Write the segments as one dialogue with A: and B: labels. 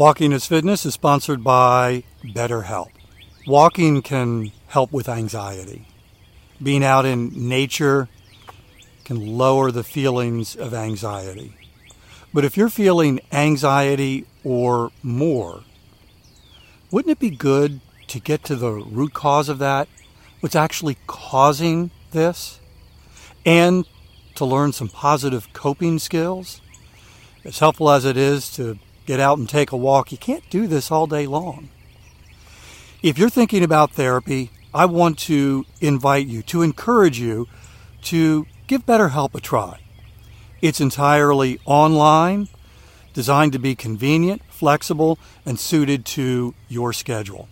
A: Walking is Fitness is sponsored by BetterHelp. Walking can help with anxiety. Being out in nature can lower the feelings of anxiety. But if you're feeling anxiety or more, wouldn't it be good to get to the root cause of that? What's actually causing this? And to learn some positive coping skills? As helpful as it is to get out and take a walk. You can't do this all day long. If you're thinking about therapy, I want to invite you, to encourage you to give BetterHelp a try. It's entirely online, designed to be convenient, flexible, and suited to your schedule.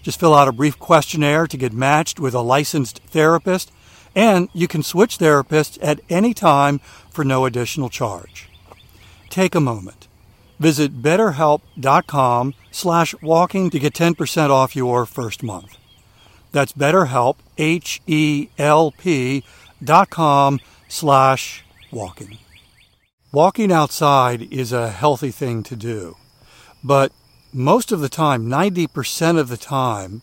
A: Just fill out a brief questionnaire to get matched with a licensed therapist, and you can switch therapists at any time for no additional charge. Take a moment Visit betterhelp.com slash walking to get 10% off your first month. That's betterhelp, H-E-L-P dot com slash walking. Walking outside is a healthy thing to do, but most of the time, 90% of the time,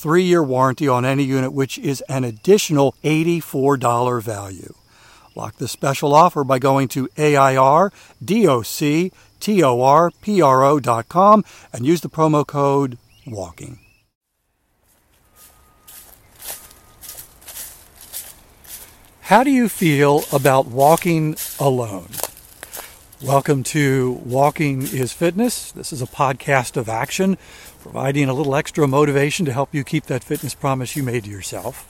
A: three year warranty on any unit, which is an additional $84 value. Lock this special offer by going to AIRDOC T-O-R-P-R-O.com, and use the promo code WALKING. How do you feel about walking alone? Welcome to Walking is Fitness. This is a podcast of action, providing a little extra motivation to help you keep that fitness promise you made to yourself.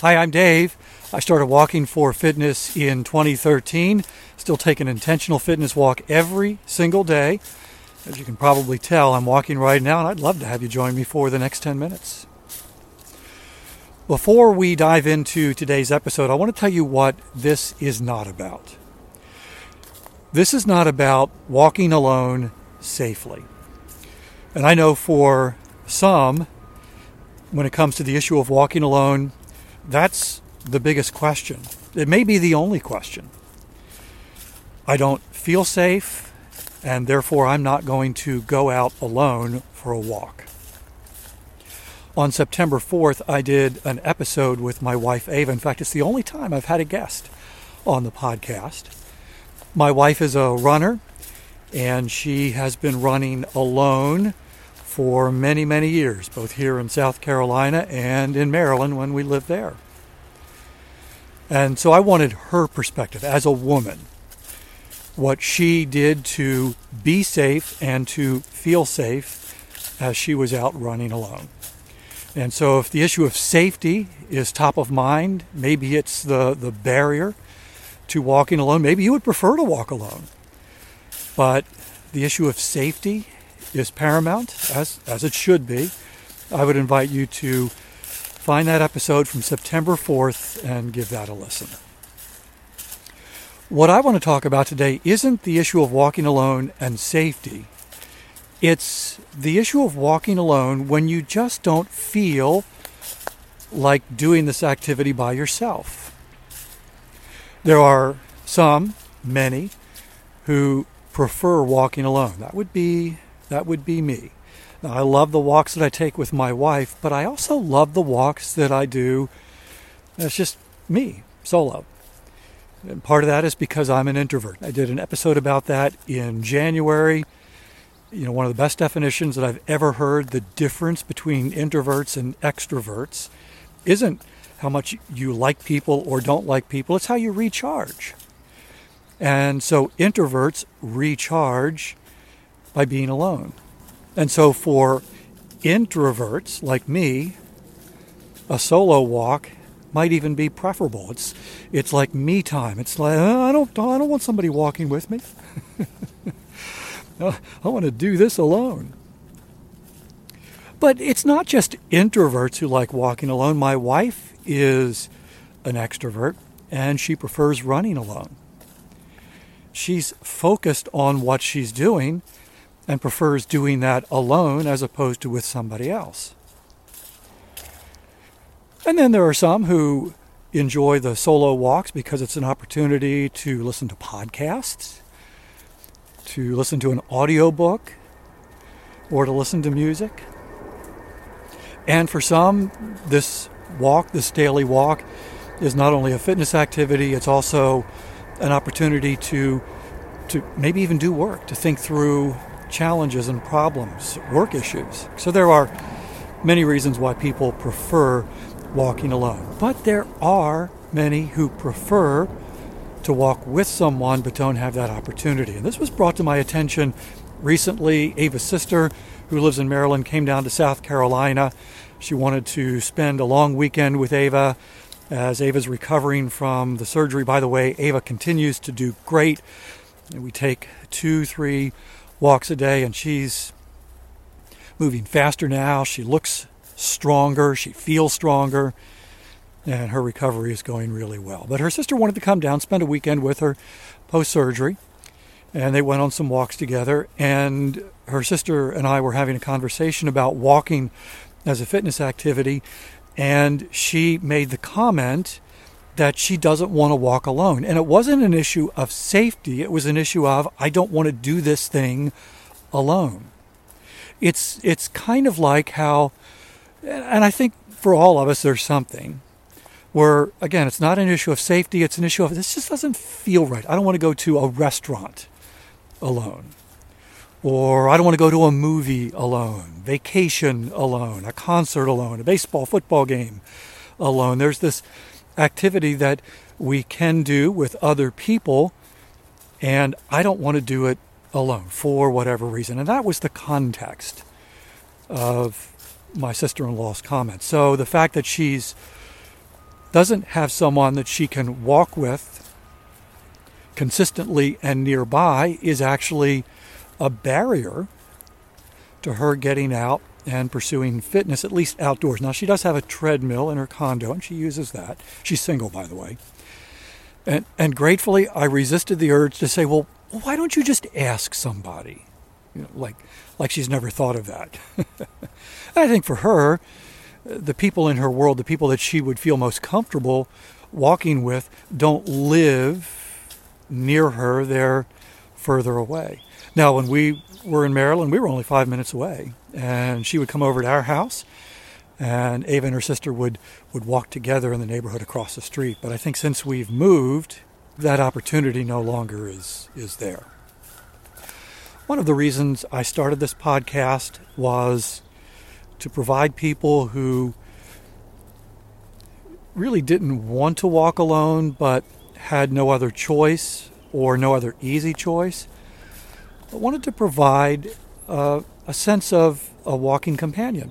A: Hi, I'm Dave. I started walking for fitness in 2013 Still take an intentional fitness walk every single day. As you can probably tell, I'm walking right now, and I'd love to have you join me for the next 10 minutes. Before we dive into today's episode, I want to tell you what this is not about. This is not about walking alone safely. And I know for some, when it comes to the issue of walking alone, that's the biggest question. It may be the only question. I don't feel safe, and therefore I'm not going to go out alone for a walk. On September 4th, I did an episode with my wife Ava. In fact, it's the only time I've had a guest on the podcast. My wife is a runner, and she has been running alone for many, many years, both here in South Carolina and in Maryland when we lived there. And so I wanted her perspective as a woman what she did to be safe and to feel safe as she was out running alone. And so, if the issue of safety is top of mind, maybe it's the, the barrier to walking alone. Maybe you would prefer to walk alone. But the issue of safety is paramount, as, as it should be. I would invite you to find that episode from September 4th and give that a listen. What I want to talk about today isn't the issue of walking alone and safety. It's the issue of walking alone when you just don't feel like doing this activity by yourself. There are some, many, who prefer walking alone. That would be that would be me. Now, I love the walks that I take with my wife, but I also love the walks that I do. That's just me, solo. And part of that is because I'm an introvert. I did an episode about that in January. you know, one of the best definitions that I've ever heard the difference between introverts and extroverts isn't how much you like people or don't like people, it's how you recharge. And so introverts recharge by being alone. And so for introverts like me, a solo walk might even be preferable. It's it's like me time. It's like oh, I don't I don't want somebody walking with me. Uh, I want to do this alone. But it's not just introverts who like walking alone. My wife is an extrovert and she prefers running alone. She's focused on what she's doing and prefers doing that alone as opposed to with somebody else. And then there are some who enjoy the solo walks because it's an opportunity to listen to podcasts, to listen to an audiobook, or to listen to music. And for some, this walk, this daily walk, is not only a fitness activity, it's also an opportunity to to maybe even do work, to think through challenges and problems, work issues. So there are many reasons why people prefer walking alone. But there are many who prefer to walk with someone but don't have that opportunity. And this was brought to my attention recently. Ava's sister, who lives in Maryland, came down to South Carolina. She wanted to spend a long weekend with Ava as Ava's recovering from the surgery. By the way, Ava continues to do great. We take two, three walks a day, and she's moving faster now. She looks stronger, she feels stronger, and her recovery is going really well. But her sister wanted to come down, spend a weekend with her post surgery, and they went on some walks together. And her sister and I were having a conversation about walking as a fitness activity, and she made the comment that she doesn't want to walk alone. And it wasn't an issue of safety, it was an issue of I don't want to do this thing alone. It's it's kind of like how and I think for all of us there's something where again it's not an issue of safety, it's an issue of this just doesn't feel right. I don't want to go to a restaurant alone. Or I don't want to go to a movie alone, vacation alone, a concert alone, a baseball, football game alone. There's this activity that we can do with other people, and I don't want to do it alone for whatever reason. And that was the context of my sister-in-law's comment. So the fact that she's doesn't have someone that she can walk with consistently and nearby is actually a barrier to her getting out and pursuing fitness, at least outdoors. Now, she does have a treadmill in her condo, and she uses that. She's single, by the way. And, and gratefully, I resisted the urge to say, well, why don't you just ask somebody? You know, like, like she's never thought of that. I think for her, the people in her world, the people that she would feel most comfortable walking with, don't live near her. They're further away. Now, when we were in Maryland, we were only five minutes away, and she would come over to our house, and Ava and her sister would would walk together in the neighborhood across the street. But I think since we've moved, that opportunity no longer is is there. One of the reasons I started this podcast was to provide people who really didn't want to walk alone but had no other choice or no other easy choice I wanted to provide uh, a sense of a walking companion.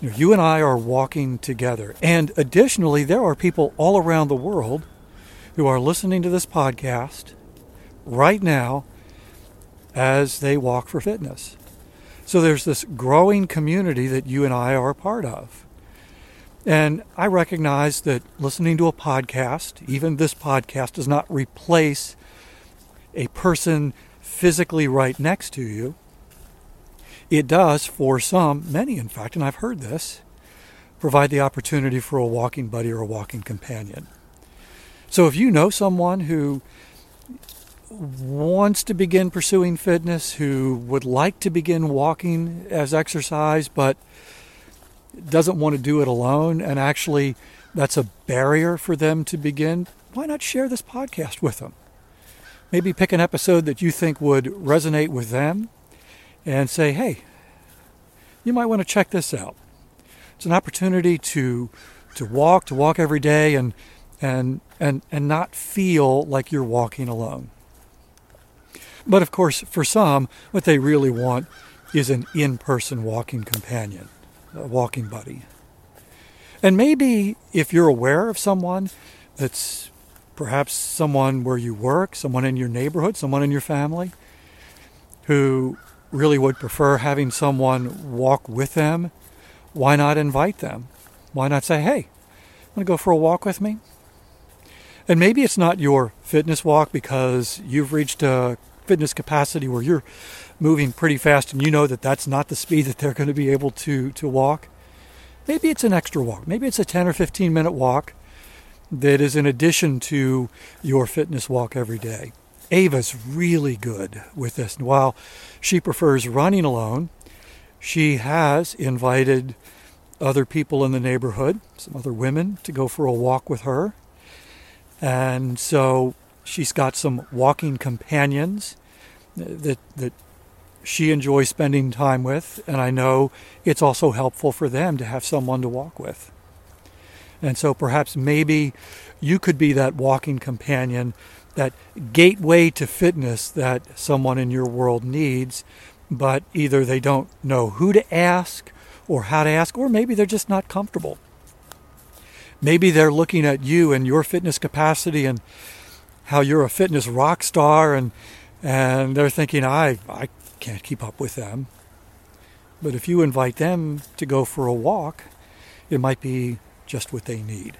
A: You, know, you and I are walking together. And additionally, there are people all around the world who are listening to this podcast right now as they walk for fitness. So there's this growing community that you and I are a part of. And I recognize that listening to a podcast, even this podcast, does not replace a person physically right next to you, it does, for some, many in fact, and I've heard this, provide the opportunity for a walking buddy or a walking companion. So if you know someone who wants to begin pursuing fitness, who would like to begin walking as exercise, but doesn't want to do it alone, and actually that's a barrier for them to begin, why not share this podcast with them? Maybe pick an episode that you think would resonate with them and say, hey, you might want to check this out. It's an opportunity to to walk, to walk every day and and and and not feel like you're walking alone. But of course, for some, what they really want is an in-person walking companion, a walking buddy. And maybe if you're aware of someone that's perhaps someone where you work, someone in your neighborhood, someone in your family who really would prefer having someone walk with them, why not invite them? Why not say, hey, want to go for a walk with me? And maybe it's not your fitness walk because you've reached a fitness capacity where you're moving pretty fast and you know that that's not the speed that they're going to be able to, to walk. Maybe it's an extra walk. Maybe it's a 10 or 15 minute walk that is in addition to your fitness walk every day. Ava's really good with this. While she prefers running alone, she has invited other people in the neighborhood, some other women, to go for a walk with her. And so she's got some walking companions that, that she enjoys spending time with, and I know it's also helpful for them to have someone to walk with. And so perhaps maybe you could be that walking companion, that gateway to fitness that someone in your world needs, but either they don't know who to ask or how to ask, or maybe they're just not comfortable. Maybe they're looking at you and your fitness capacity and how you're a fitness rock star and and they're thinking I I can't keep up with them. But if you invite them to go for a walk, it might be just what they need.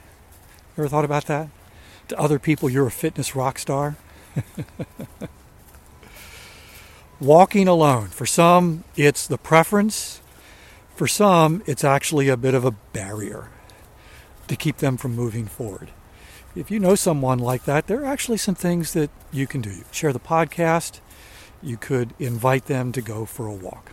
A: Ever thought about that? To other people, you're a fitness rock star. Walking alone. For some, it's the preference. For some, it's actually a bit of a barrier to keep them from moving forward. If you know someone like that, there are actually some things that you can do. share the podcast you could invite them to go for a walk.